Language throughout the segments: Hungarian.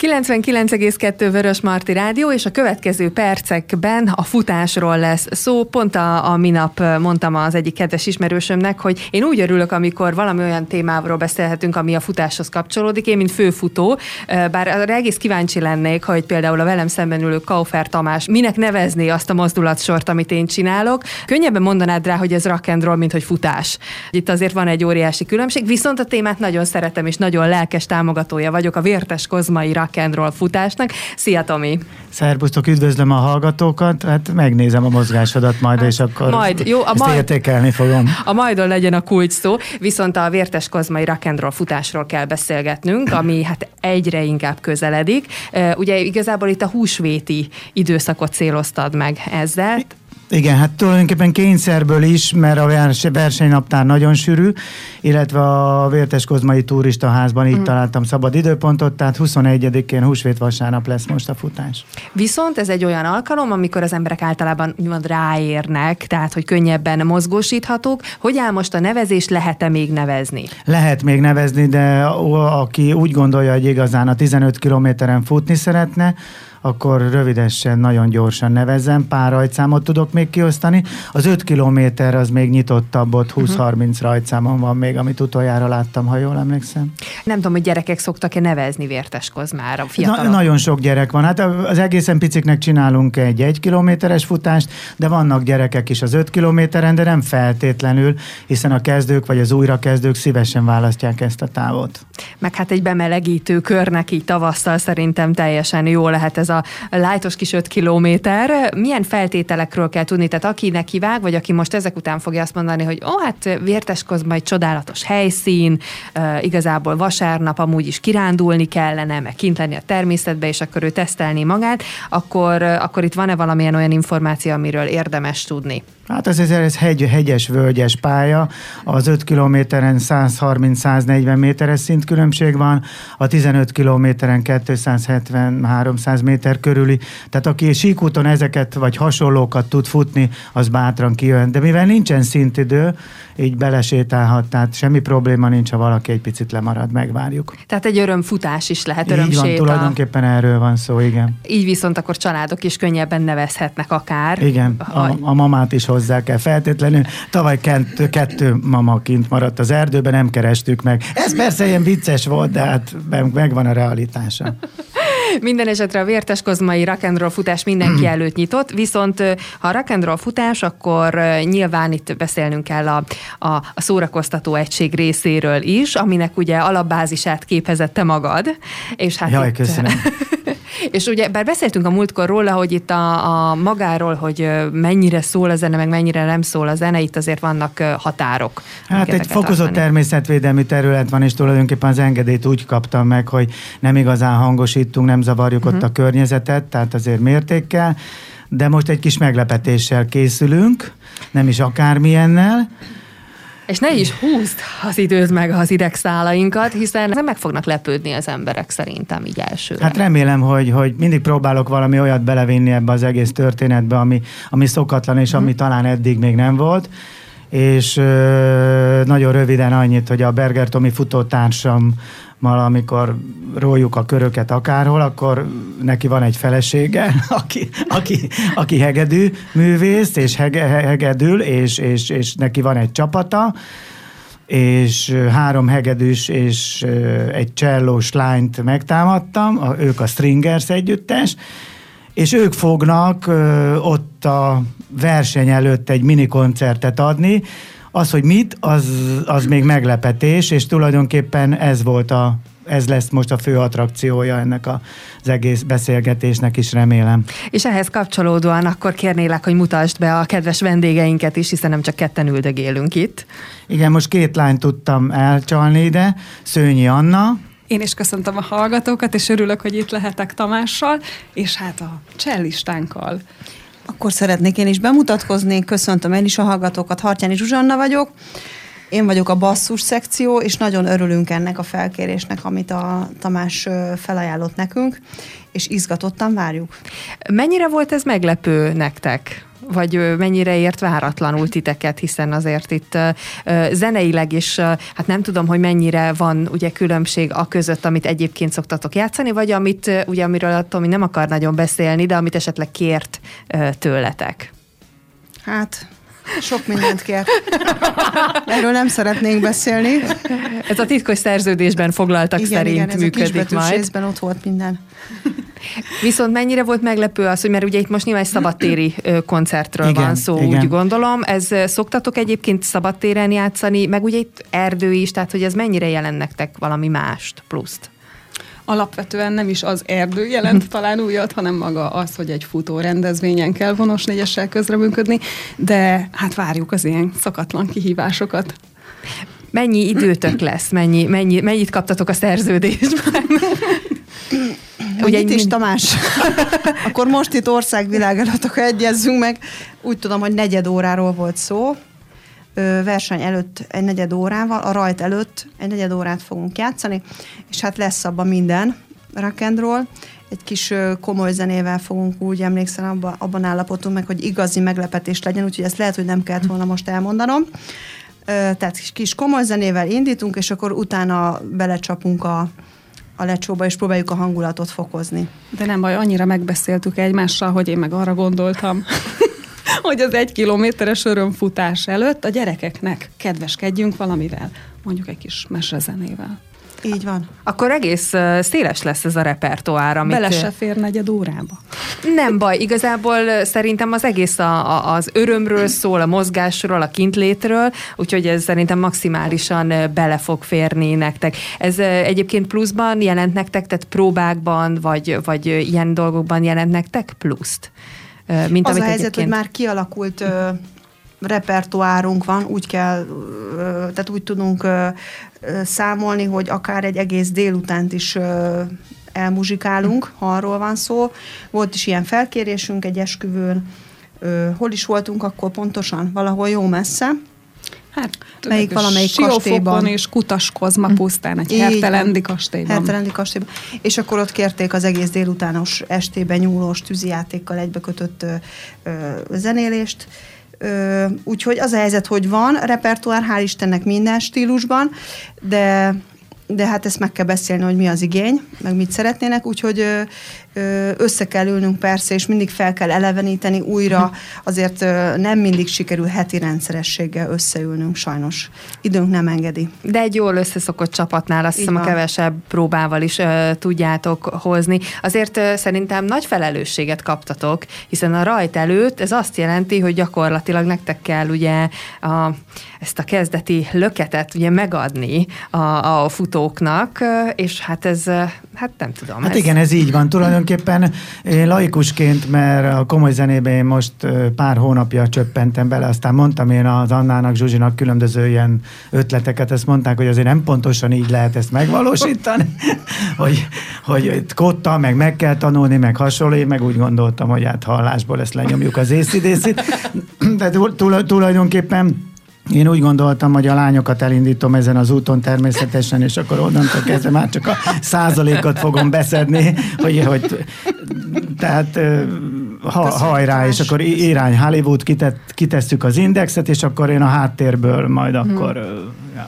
99,2 Vörös Marti Rádió, és a következő percekben a futásról lesz szó. Pont a, a minap mondtam az egyik kedves ismerősömnek, hogy én úgy örülök, amikor valami olyan témáról beszélhetünk, ami a futáshoz kapcsolódik. Én, mint főfutó, bár arra egész kíváncsi lennék, hogy például a velem szemben ülő Kaufer Tamás minek nevezni azt a mozdulatsort, amit én csinálok. Könnyebben mondanád rá, hogy ez rock and roll, mint hogy futás. Itt azért van egy óriási különbség, viszont a témát nagyon szeretem, és nagyon lelkes támogatója vagyok a vértes kozmai rock and roll futásnak. Szia Tomi! Szerbusztok, üdvözlöm a hallgatókat, hát megnézem a mozgásodat majd, hát, és akkor majd, jó, a ezt majd, értékelni fogom. A majdon legyen a kulcs szó, viszont a vértes kozmai rock and roll futásról kell beszélgetnünk, ami hát egyre inkább közeledik. Ugye igazából itt a húsvéti időszakot céloztad meg ezzel. Igen, hát tulajdonképpen kényszerből is, mert a versenynaptár nagyon sűrű, illetve a Vértes Kozmai Turistaházban így mm. találtam szabad időpontot, tehát 21-én húsvét vasárnap lesz most a futás. Viszont ez egy olyan alkalom, amikor az emberek általában úgymond ráérnek, tehát hogy könnyebben mozgósíthatók. Hogy áll most a nevezés, lehet-e még nevezni? Lehet még nevezni, de aki úgy gondolja, hogy igazán a 15 kilométeren futni szeretne, akkor rövidesen, nagyon gyorsan nevezzem, pár rajtszámot tudok még kiosztani. Az 5 kilométer az még nyitottabb, ott 20-30 uh-huh. rajtszámon van még, amit utoljára láttam, ha jól emlékszem. Nem tudom, hogy gyerekek szoktak-e nevezni vértes kozmára, fiatalok? Na, nagyon sok gyerek van. Hát az egészen piciknek csinálunk egy egy kilométeres futást, de vannak gyerekek is az 5 kilométeren, de nem feltétlenül, hiszen a kezdők vagy az újrakezdők szívesen választják ezt a távot. Meg hát egy bemelegítő körnek így tavasszal szerintem teljesen jó lehet ez a a lájtos kis 5 kilométer. Milyen feltételekről kell tudni? Tehát aki neki vág, vagy aki most ezek után fogja azt mondani, hogy ó, hát Vérteskozma egy csodálatos helyszín, igazából vasárnap amúgy is kirándulni kellene, meg kint lenni a természetbe, és akkor ő tesztelni magát, akkor, akkor itt van-e valamilyen olyan információ, amiről érdemes tudni? Hát ez, ez, ez hegy, hegyes, völgyes pálya, az 5 kilométeren 130-140 méteres szintkülönbség van, a 15 kilométeren 270-300 méter körüli, tehát aki síkúton ezeket vagy hasonlókat tud futni, az bátran kijön, de mivel nincsen szintidő, így belesétálhat, tehát semmi probléma nincs, ha valaki egy picit lemarad, megvárjuk. Tehát egy örömfutás is lehet, örömséta. Így van, tulajdonképpen erről van szó, igen. Így viszont akkor családok is könnyebben nevezhetnek akár. Igen, a, a mamát is hozzá kell feltétlenül. Tavaly kettő, kettő mama kint maradt az erdőben, nem kerestük meg. Ez persze ilyen vicces volt, de hát megvan a realitása. Minden esetre a vértes kozmai rock'n'roll futás mindenki előtt nyitott, viszont ha a rock'n'roll futás, akkor nyilván itt beszélnünk kell a, a, a szórakoztató egység részéről is, aminek ugye alapbázisát képezette magad. És hát Jaj, itt, köszönöm. És ugye, bár beszéltünk a múltkor róla, hogy itt a, a magáról, hogy mennyire szól a zene, meg mennyire nem szól a zene, itt azért vannak határok. Hát egy fokozott tartani. természetvédelmi terület van, és tulajdonképpen az engedélyt úgy kaptam meg, hogy nem igazán hangosítunk, nem zavarjuk uh-huh. ott a környezetet, tehát azért mértékkel, de most egy kis meglepetéssel készülünk, nem is akármilyennel, és ne is húzd az időt meg az idegszálainkat, hiszen nem meg fognak lepődni az emberek szerintem így elsőre. Hát remélem, hogy, hogy mindig próbálok valami olyat belevinni ebbe az egész történetbe, ami, ami szokatlan, és ami mm. talán eddig még nem volt és ö, nagyon röviden annyit, hogy a Berger Tomi futótársam amikor rójuk a köröket akárhol, akkor neki van egy felesége, aki, aki, aki hegedű művész, és hege, hegedül, és, és, és neki van egy csapata, és három hegedűs és egy csellós lányt megtámadtam, ők a Stringers együttes, és ők fognak ott a verseny előtt egy mini koncertet adni, az, hogy mit, az, az még meglepetés, és tulajdonképpen ez volt a ez lesz most a fő attrakciója ennek az egész beszélgetésnek is, remélem. És ehhez kapcsolódóan akkor kérnélek, hogy mutasd be a kedves vendégeinket is, hiszen nem csak ketten üldögélünk itt. Igen, most két lányt tudtam elcsalni ide, Szőnyi Anna, én is köszöntöm a hallgatókat, és örülök, hogy itt lehetek Tamással, és hát a csellistánkkal. Akkor szeretnék én is bemutatkozni, köszöntöm én is a hallgatókat, Hartyáni Zsuzsanna vagyok, Én vagyok a basszus szekció, és nagyon örülünk ennek a felkérésnek, amit a Tamás felajánlott nekünk, és izgatottan várjuk. Mennyire volt ez meglepő nektek? Vagy mennyire ért váratlanul titeket, hiszen azért itt zeneileg is, hát nem tudom, hogy mennyire van ugye különbség a között, amit egyébként szoktatok játszani, vagy amit, ugye amiről a Tomi nem akar nagyon beszélni, de amit esetleg kért tőletek. Hát, sok mindent kért. Erről nem szeretnénk beszélni. Ez a titkos szerződésben foglaltak igen, szerint igen, ez működik a majd. részben ott volt minden. Viszont mennyire volt meglepő az, hogy mert ugye itt most nyilván egy szabadtéri koncertről igen, van szó, igen. úgy gondolom. Ez szoktatok egyébként szabadtéren játszani, meg ugye itt erdő is, tehát hogy ez mennyire jelen nektek valami mást, pluszt? alapvetően nem is az erdő jelent talán újat, hanem maga az, hogy egy futó rendezvényen kell vonos négyessel közreműködni, de hát várjuk az ilyen szakatlan kihívásokat. Mennyi időtök lesz? Mennyi, mennyi, mennyit kaptatok a szerződésben? Ugye itt is, Tamás? Akkor most itt országvilág előtt, akkor egyezzünk meg. Úgy tudom, hogy negyed óráról volt szó. Verseny előtt egy negyed órával, a rajt előtt egy negyed órát fogunk játszani, és hát lesz abban minden roll. Egy kis komoly zenével fogunk, úgy emlékszem, abban, abban állapotunk meg, hogy igazi meglepetés legyen, úgyhogy ezt lehet, hogy nem kellett volna most elmondanom. Tehát kis komoly zenével indítunk, és akkor utána belecsapunk a, a lecsóba, és próbáljuk a hangulatot fokozni. De nem baj, annyira megbeszéltük egymással, hogy én meg arra gondoltam, hogy az egy kilométeres örömfutás előtt a gyerekeknek kedveskedjünk valamivel, mondjuk egy kis mesezenével. Így van. Akkor egész széles lesz ez a repertoár, amit... Bele se fér negyed órába. Nem baj, igazából szerintem az egész a, a, az örömről szól, a mozgásról, a kintlétről, úgyhogy ez szerintem maximálisan bele fog férni nektek. Ez egyébként pluszban jelent nektek, tehát próbákban, vagy, vagy ilyen dolgokban jelent nektek pluszt? Mint az a helyzet, egyébként... hogy már kialakult repertoárunk van, úgy kell, tehát úgy tudunk számolni, hogy akár egy egész délutánt is elmuzsikálunk, ha arról van szó. Volt is ilyen felkérésünk egy esküvőn, hol is voltunk akkor pontosan? Valahol jó messze. Hát, Melyik valamelyik kastélyban. és Kutaskozma pusztán, egy hertelendi kastélyban. Hertelendi kastélyban. És akkor ott kérték az egész délutános estében nyúlós tűzijátékkal egybekötött ö, ö, zenélést, úgyhogy az a helyzet, hogy van repertoár, hál' Istennek minden stílusban, de de hát ezt meg kell beszélni, hogy mi az igény, meg mit szeretnének, úgyhogy össze kell ülnünk persze, és mindig fel kell eleveníteni újra, azért nem mindig sikerül heti rendszerességgel összeülnünk, sajnos. Időnk nem engedi. De egy jól összeszokott csapatnál azt hiszem a kevesebb próbával is uh, tudjátok hozni. Azért uh, szerintem nagy felelősséget kaptatok, hiszen a rajt előtt ez azt jelenti, hogy gyakorlatilag nektek kell ugye a, ezt a kezdeti löketet ugye megadni a, a futóknak, és hát ez, hát nem tudom. Hát ez... igen, ez így van. Tulajdonképpen tulajdonképpen én laikusként, mert a komoly zenében én most pár hónapja csöppentem bele, aztán mondtam én az Annának, Zsuzsinak különböző ilyen ötleteket, ezt mondták, hogy azért nem pontosan így lehet ezt megvalósítani, hogy, hogy kotta, meg meg kell tanulni, meg hasonló, én meg úgy gondoltam, hogy hát hallásból ezt lenyomjuk az észidészit, de tulajdonképpen én úgy gondoltam, hogy a lányokat elindítom ezen az úton természetesen, és akkor onnantól kezdve már csak a százalékot fogom beszedni, hogy, hogy tehát ha, hajrá, és akkor irány Hollywood, kitet, kitesszük az indexet, és akkor én a háttérből majd hmm. akkor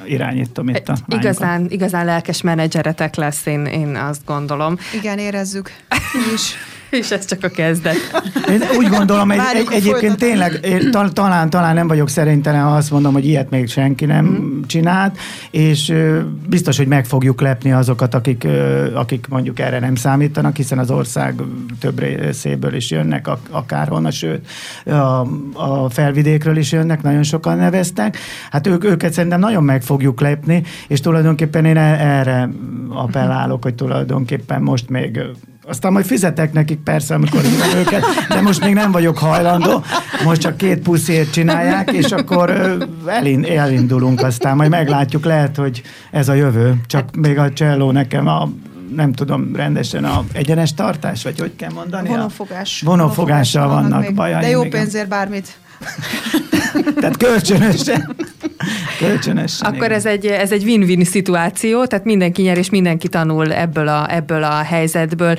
irányítom itt a lányokat. Igazán, igazán lelkes menedzseretek lesz, én, én azt gondolom. Igen, érezzük. is. És ez csak a kezdet. Én úgy gondolom, egy, egy, egyébként tényleg, én, talán, talán nem vagyok szerintelen, ha azt mondom, hogy ilyet még senki nem mm. csinált, és biztos, hogy meg fogjuk lepni azokat, akik, akik mondjuk erre nem számítanak, hiszen az ország több részéből is jönnek, akárhonnan, sőt, a, a felvidékről is jönnek, nagyon sokan neveztek. Hát ők, őket szerintem nagyon meg fogjuk lepni, és tulajdonképpen én e- erre appellálok, hogy tulajdonképpen most még aztán majd fizetek nekik persze, amikor hívom őket, de most még nem vagyok hajlandó. Most csak két puszért csinálják, és akkor elindulunk aztán, majd meglátjuk, lehet, hogy ez a jövő. Csak még a cselló nekem a nem tudom rendesen a egyenes tartás, vagy hogy kell mondani? Vonófogás. Vonófogással vannak, vannak bajai. De jó pénzért bármit. Tehát kölcsönösen. Kölcsönösen. Akkor igen. ez egy, ez egy win-win szituáció, tehát mindenki nyer és mindenki tanul ebből a, ebből a helyzetből.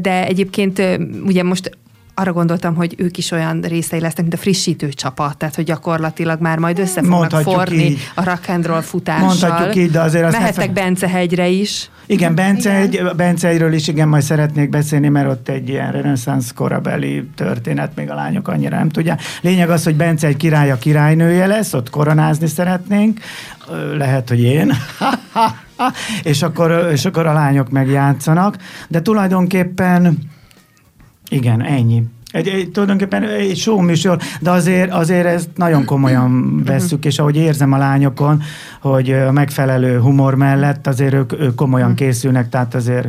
De egyébként ugye most arra gondoltam, hogy ők is olyan részei lesznek, mint a frissítő csapat, tehát hogy gyakorlatilag már majd össze fognak Mondhatjuk forni így. a rock and roll futással. Mondhatjuk így, de azért azt Mehettek ne Bence hegyre is. Igen, Bence, Egy, Bence egyről is igen, majd szeretnék beszélni, mert ott egy ilyen reneszánsz korabeli történet, még a lányok annyira nem tudják. Lényeg az, hogy Bence egy király a királynője lesz, ott koronázni szeretnénk, lehet, hogy én. és, akkor, és akkor a lányok megjátszanak, de tulajdonképpen igen, ennyi. Egy, egy, tulajdonképpen egy show műsor, de azért, azért ezt nagyon komolyan vesszük, és ahogy érzem a lányokon, hogy a megfelelő humor mellett azért ők, ők komolyan mhm. készülnek, tehát azért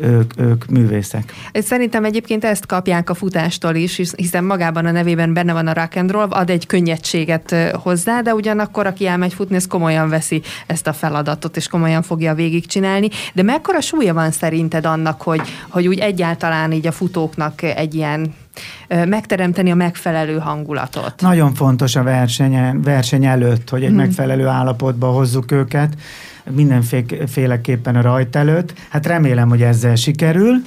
ők, ők művészek. Szerintem egyébként ezt kapják a futástól is, hiszen magában a nevében benne van a rock and roll, ad egy könnyedséget hozzá, de ugyanakkor, aki elmegy futni, ez komolyan veszi ezt a feladatot, és komolyan fogja végigcsinálni. De mekkora súlya van szerinted annak, hogy, hogy úgy egyáltalán így a futóknak egy ilyen megteremteni a megfelelő hangulatot. Nagyon fontos a verseny, verseny előtt, hogy egy hmm. megfelelő állapotba hozzuk őket, mindenféleképpen a rajt előtt. Hát remélem, hogy ezzel sikerül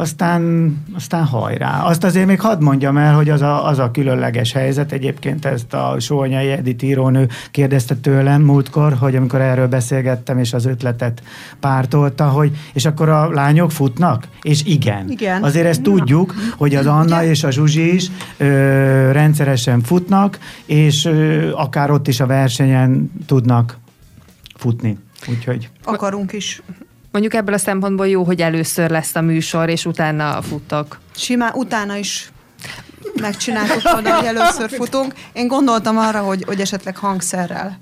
aztán, aztán hajrá. Azt azért még hadd mondjam el, hogy az a, az a különleges helyzet, egyébként ezt a Sónyai Edith írónő kérdezte tőlem múltkor, hogy amikor erről beszélgettem, és az ötletet pártolta, hogy és akkor a lányok futnak? És igen. igen. Azért ezt tudjuk, hogy az Anna és a Zsuzsi is ö, rendszeresen futnak, és ö, akár ott is a versenyen tudnak futni. Úgyhogy... Akarunk is. Mondjuk ebből a szempontból jó, hogy először lesz a műsor, és utána futok. Simán utána is megcsináltuk volna, hogy először futunk. Én gondoltam arra, hogy, hogy esetleg hangszerrel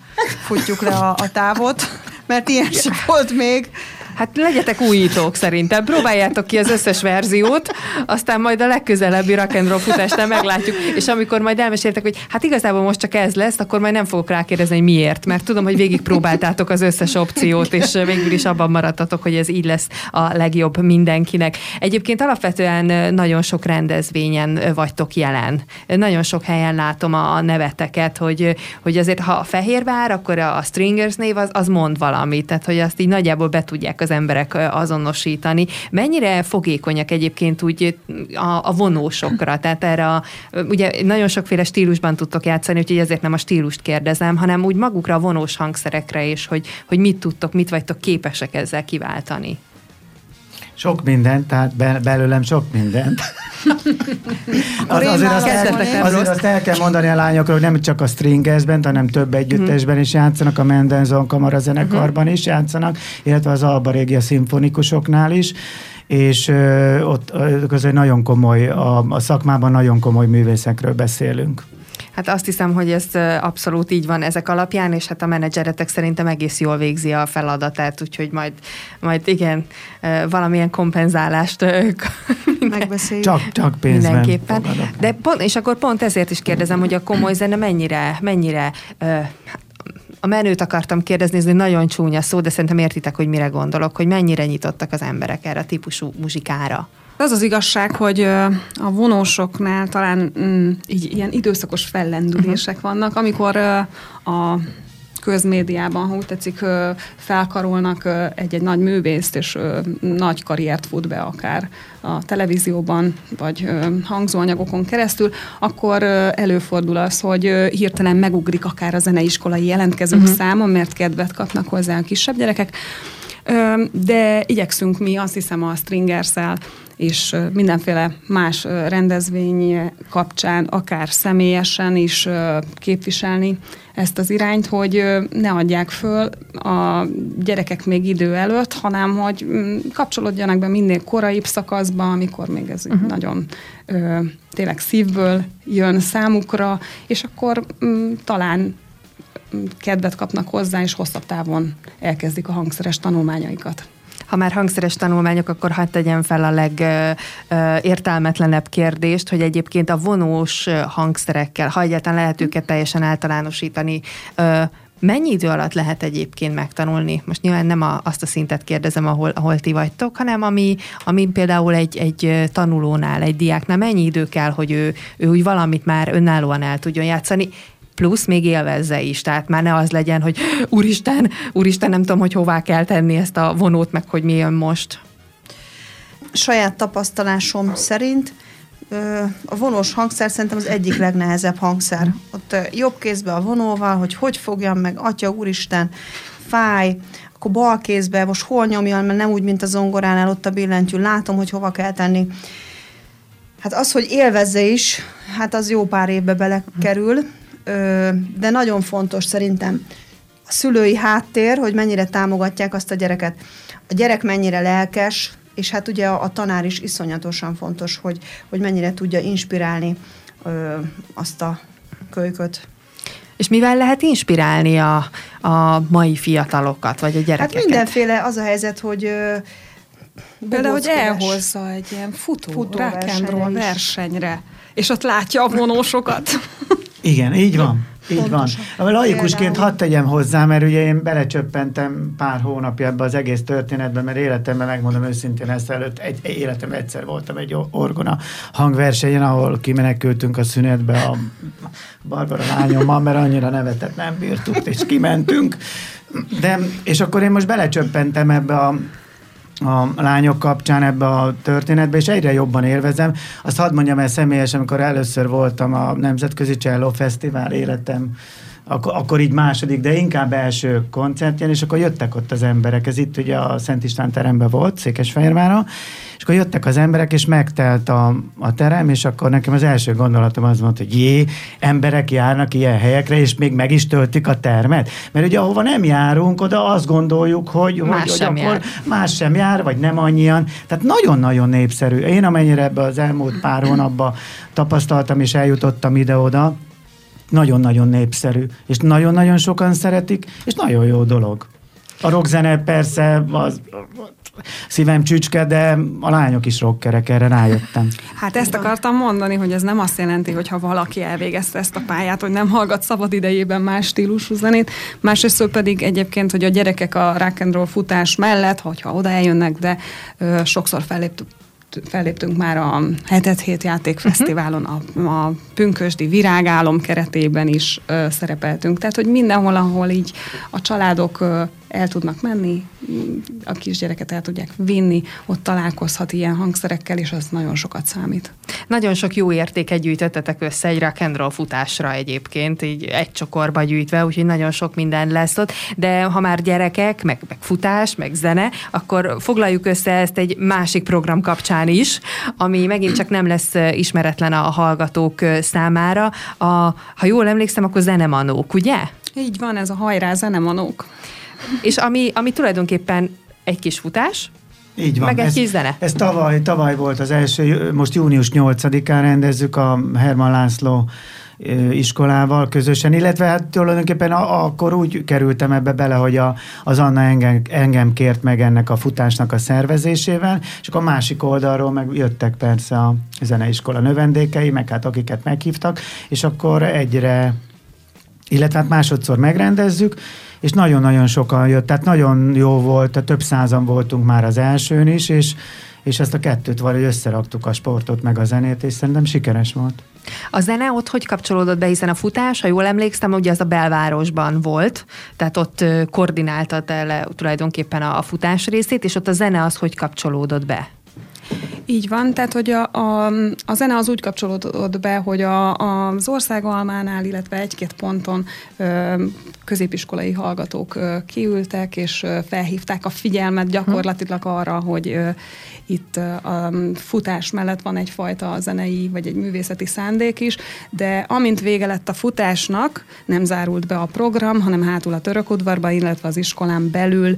futjuk le a, a távot, mert ilyen sem volt még. Hát legyetek újítók szerintem, próbáljátok ki az összes verziót, aztán majd a legközelebbi rock and roll futásnál meglátjuk, és amikor majd elmeséltek, hogy hát igazából most csak ez lesz, akkor majd nem fogok rákérdezni, hogy miért, mert tudom, hogy végig próbáltátok az összes opciót, és végül is abban maradtatok, hogy ez így lesz a legjobb mindenkinek. Egyébként alapvetően nagyon sok rendezvényen vagytok jelen. Nagyon sok helyen látom a neveteket, hogy, hogy azért ha a Fehérvár, akkor a Stringers név az, az mond valamit, tehát hogy azt így nagyjából be tudják az emberek azonosítani. Mennyire fogékonyak egyébként úgy a, a vonósokra? Tehát erre a, ugye nagyon sokféle stílusban tudtok játszani, úgyhogy ezért nem a stílust kérdezem, hanem úgy magukra a vonós hangszerekre is, hogy, hogy mit tudtok, mit vagytok képesek ezzel kiváltani. Sok mindent, tehát be, belőlem sok mindent. az, azért, azt el, azért azt el kell mondani a lányokról, hogy nem csak a stringersben, hanem több együttesben is játszanak, a Mendelssohn kamarazenekarban is játszanak, illetve az Alba Régia szimfonikusoknál is és ö, ott közben nagyon komoly, a, a szakmában nagyon komoly művészekről beszélünk. Hát azt hiszem, hogy ez abszolút így van ezek alapján, és hát a menedzseretek szerintem egész jól végzi a feladatát, úgyhogy majd, majd igen, valamilyen kompenzálást megbeszéljük. Csak, csak pénzben Mindenképpen. De pont, és akkor pont ezért is kérdezem, hogy a komoly zene mennyire, mennyire a menőt akartam kérdezni, ez egy nagyon csúnya szó, de szerintem értitek, hogy mire gondolok, hogy mennyire nyitottak az emberek erre a típusú muzsikára. Az az igazság, hogy a vonósoknál talán mm, így ilyen időszakos fellendülések uh-huh. vannak, amikor a közmédiában, ha úgy tetszik, felkarolnak egy-egy nagy művészt, és nagy karriert fut be akár a televízióban, vagy hangzóanyagokon keresztül, akkor előfordul az, hogy hirtelen megugrik akár a zeneiskolai jelentkezők uh-huh. száma, mert kedvet kapnak hozzá a kisebb gyerekek. De igyekszünk mi, azt hiszem, a stringers és mindenféle más rendezvény kapcsán, akár személyesen is képviselni ezt az irányt, hogy ne adják föl a gyerekek még idő előtt, hanem hogy mm, kapcsolódjanak be minél koraibb szakaszba, amikor még ez uh-huh. nagyon tényleg szívből jön számukra, és akkor mm, talán mm, kedvet kapnak hozzá, és hosszabb távon elkezdik a hangszeres tanulmányaikat ha már hangszeres tanulmányok, akkor hagyd tegyem fel a legértelmetlenebb kérdést, hogy egyébként a vonós hangszerekkel, ha egyáltalán lehet őket teljesen általánosítani, Mennyi idő alatt lehet egyébként megtanulni? Most nyilván nem a, azt a szintet kérdezem, ahol, ahol ti vagytok, hanem ami, ami például egy, egy tanulónál, egy diáknál mennyi idő kell, hogy ő, ő úgy valamit már önállóan el tudjon játszani, plusz még élvezze is. Tehát már ne az legyen, hogy úristen, úristen, nem tudom, hogy hová kell tenni ezt a vonót, meg hogy mi jön most. Saját tapasztalásom szerint a vonós hangszer szerintem az egyik legnehezebb hangszer. Ott jobb kézbe a vonóval, hogy hogy fogjam meg, atya úristen, fáj, akkor bal kézbe, most hol nyomjam, mert nem úgy, mint a zongoránál ott a billentyű, látom, hogy hova kell tenni. Hát az, hogy élvezze is, hát az jó pár évbe belekerül, de nagyon fontos szerintem a szülői háttér, hogy mennyire támogatják azt a gyereket. A gyerek mennyire lelkes, és hát ugye a, a tanár is iszonyatosan fontos, hogy, hogy mennyire tudja inspirálni ö, azt a kölyköt. És mivel lehet inspirálni a, a mai fiatalokat, vagy a gyerekeket? Hát mindenféle az a helyzet, hogy Például, hogy elhozza egy ilyen futó, futó versenyre, és ott látja a vonósokat. Igen, így van. Így Pontosan. van. Laikusként hadd tegyem hozzá, mert ugye én belecsöppentem pár hónapja ebbe az egész történetbe, mert életemben megmondom őszintén ezt előtt, egy, egy életem egyszer voltam egy orgona hangversenyen, ahol kimenekültünk a szünetbe a Barbara lányommal, mert annyira nevetett nem bírtuk, és kimentünk. De, és akkor én most belecsöppentem ebbe a a lányok kapcsán ebbe a történetbe, és egyre jobban élvezem. Azt hadd mondjam el személyesen, amikor először voltam a Nemzetközi Cello Fesztivál életem akkor, akkor így második, de inkább első koncertjen, és akkor jöttek ott az emberek. Ez itt ugye a Szent István teremben volt, Székesfehérváron, és akkor jöttek az emberek, és megtelt a, a terem, és akkor nekem az első gondolatom az volt, hogy jé, emberek járnak ilyen helyekre, és még meg is töltik a termet. Mert ugye ahova nem járunk, oda azt gondoljuk, hogy, más hogy, sem hogy akkor jár. más sem jár, vagy nem annyian. Tehát nagyon-nagyon népszerű. Én amennyire ebbe az elmúlt pár hónapban tapasztaltam, és eljutottam ide-oda, nagyon-nagyon népszerű, és nagyon-nagyon sokan szeretik, és nagyon jó dolog. A rockzene persze az szívem csücske, de a lányok is rockerek, erre rájöttem. Hát ezt akartam mondani, hogy ez nem azt jelenti, hogy ha valaki elvégezte ezt a pályát, hogy nem hallgat szabad idejében más stílusú zenét, másrészt pedig egyébként, hogy a gyerekek a rock and roll futás mellett, hogyha oda eljönnek, de ö, sokszor felléptük felléptünk már a Hetet Hét Játékfesztiválon, a, a Pünkösdi Virágálom keretében is ö, szerepeltünk. Tehát, hogy mindenhol, ahol így a családok ö, el tudnak menni, a kisgyereket el tudják vinni, ott találkozhat ilyen hangszerekkel, és az nagyon sokat számít. Nagyon sok jó értéket gyűjtöttetek össze egy rock and roll futásra egyébként, így egy csokorba gyűjtve, úgyhogy nagyon sok minden lesz ott, de ha már gyerekek, meg, meg futás, meg zene, akkor foglaljuk össze ezt egy másik program kapcsán is, ami megint csak nem lesz ismeretlen a hallgatók számára. A, ha jól emlékszem, akkor zenemanók, ugye? Így van, ez a hajrá zenemanók. És ami, ami tulajdonképpen egy kis futás, így van. Meg egy ez, kis zene. Ez tavaly, tavaly volt az első, most június 8-án rendezzük a Herman László iskolával közösen, illetve hát tulajdonképpen a, akkor úgy kerültem ebbe bele, hogy a, az Anna engem, engem kért meg ennek a futásnak a szervezésével, és akkor a másik oldalról meg jöttek persze a zeneiskola növendékei, meg hát akiket meghívtak, és akkor egyre, illetve hát másodszor megrendezzük, és nagyon-nagyon sokan jött, tehát nagyon jó volt, tehát több százan voltunk már az elsőn is, és, és ezt a kettőt valahogy összeraktuk a sportot meg a zenét, és szerintem sikeres volt. A zene ott hogy kapcsolódott be, hiszen a futás, ha jól emlékszem, ugye az a belvárosban volt, tehát ott koordináltad el tulajdonképpen a, a futás részét, és ott a zene az hogy kapcsolódott be? Így van, tehát hogy a, a, a zene az úgy kapcsolódott be, hogy a, az országalmánál, illetve egy-két ponton ö, középiskolai hallgatók ö, kiültek, és ö, felhívták a figyelmet gyakorlatilag arra, hogy ö, itt a futás mellett van egyfajta zenei vagy egy művészeti szándék is, de amint vége lett a futásnak, nem zárult be a program, hanem hátul a törökudvarban, illetve az iskolán belül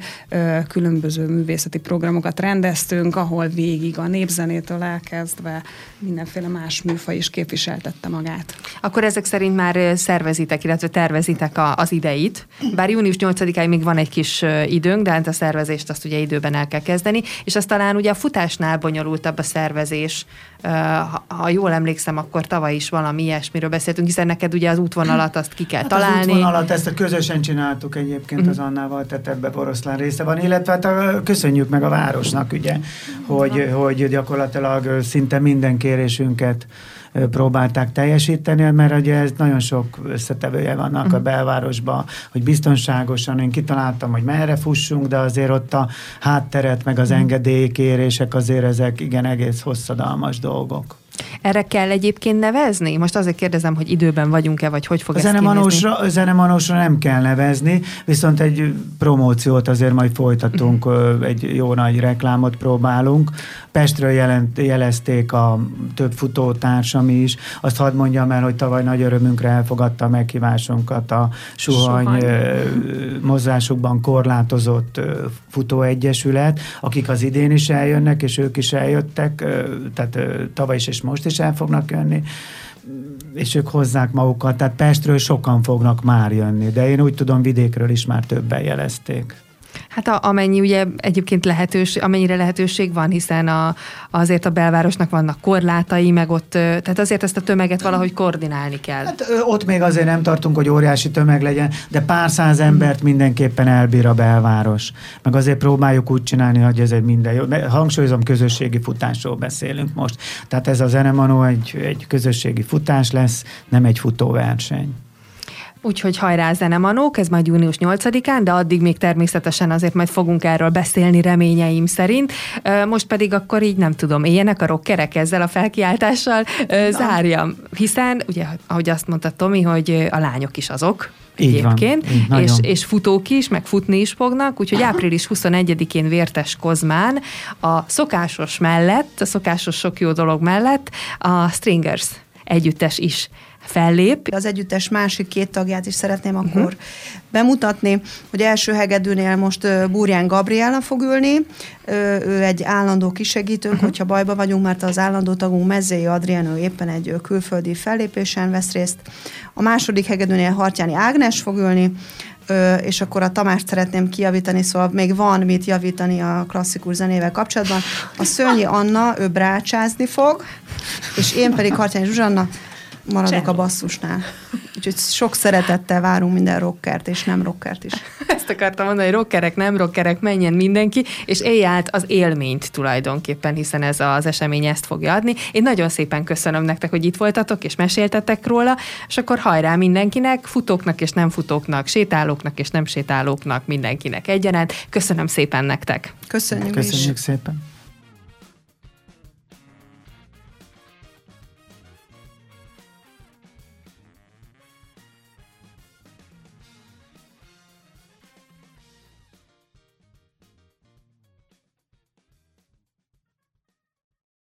különböző művészeti programokat rendeztünk, ahol végig a népzenétől elkezdve mindenféle más műfaj is képviseltette magát. Akkor ezek szerint már szervezitek, illetve tervezitek a, az ideit, bár június 8-áig még van egy kis időnk, de hát a szervezést azt ugye időben el kell kezdeni, és azt talán ugye a futás futásnál bonyolultabb a szervezés. Ha, ha jól emlékszem, akkor tavaly is valami ilyesmiről beszéltünk, hiszen neked ugye az útvonalat azt ki kell hát találni. Az útvonalat, ezt a közösen csináltuk egyébként az Annával, tehát ebbe Boroszlán része van, illetve hát a, köszönjük meg a városnak, ugye, hogy, hogy gyakorlatilag szinte minden kérésünket próbálták teljesíteni, mert ugye ez nagyon sok összetevője vannak uh-huh. a mhm. belvárosban, hogy biztonságosan én kitaláltam, hogy merre fussunk, de azért ott a hátteret, meg az uh-huh. engedélykérések azért ezek igen egész hosszadalmas dolgok. Erre kell egyébként nevezni? Most azért kérdezem, hogy időben vagyunk-e, vagy hogy fog a zenemanósra, zenemanósra nem kell nevezni, viszont egy promóciót azért majd folytatunk, uh-huh. egy jó nagy reklámot próbálunk. Pestről jelent, jelezték a több futótársam is. Azt hadd mondjam el, hogy tavaly nagy örömünkre elfogadta a meghívásunkat a Suhany, Suhany. mozgásukban korlátozott futóegyesület, akik az idén is eljönnek, és ők is eljöttek, tehát tavaly is és most is el fognak jönni, és ők hozzák magukat, tehát Pestről sokan fognak már jönni, de én úgy tudom, vidékről is már többen jelezték. Hát a, amennyi ugye egyébként lehetőség, amennyire lehetőség van, hiszen a, azért a belvárosnak vannak korlátai, meg ott, tehát azért ezt a tömeget valahogy koordinálni kell. Hát ott még azért nem tartunk, hogy óriási tömeg legyen, de pár száz embert mindenképpen elbír a belváros. Meg azért próbáljuk úgy csinálni, hogy ez egy minden jó. Hangsúlyozom, közösségi futásról beszélünk most. Tehát ez a zenemanó egy, egy közösségi futás lesz, nem egy futóverseny. Úgyhogy hajrá zenemanók, ez majd június 8-án, de addig még természetesen azért majd fogunk erről beszélni reményeim szerint. Most pedig akkor így nem tudom, éljenek a rockerek ezzel a felkiáltással, zárjam. Hiszen, ugye, ahogy azt mondta Tomi, hogy a lányok is azok, így egyébként, van, így, és, és futók is, meg futni is fognak, úgyhogy április 21-én Vértes Kozmán a szokásos mellett, a szokásos sok jó dolog mellett a Stringers együttes is fellép. Az együttes másik két tagját is szeretném uh-huh. akkor bemutatni, hogy első hegedűnél most Búrján Gabriella fog ülni, ő egy állandó kisegítőnk, uh-huh. hogyha bajba vagyunk, mert az állandó tagunk Mezzei Adrián, ő éppen egy külföldi fellépésen vesz részt. A második hegedűnél Hartyáni Ágnes fog ülni, és akkor a Tamást szeretném kijavítani, szóval még van mit javítani a klasszikus zenével kapcsolatban. A Szőnyi Anna, ő brácsázni fog, és én pedig Hartyány Zsuzsanna maradok Cseh. a basszusnál. Úgyhogy sok szeretettel várunk minden rockert, és nem rockert is. Ezt akartam mondani, hogy rockerek, nem rockerek, menjen mindenki, és élj át az élményt tulajdonképpen, hiszen ez az esemény ezt fogja adni. Én nagyon szépen köszönöm nektek, hogy itt voltatok, és meséltetek róla, és akkor hajrá mindenkinek, futóknak és nem futóknak, sétálóknak és nem sétálóknak, mindenkinek egyaránt. Köszönöm szépen nektek. Köszönjük, Köszönjük is. szépen.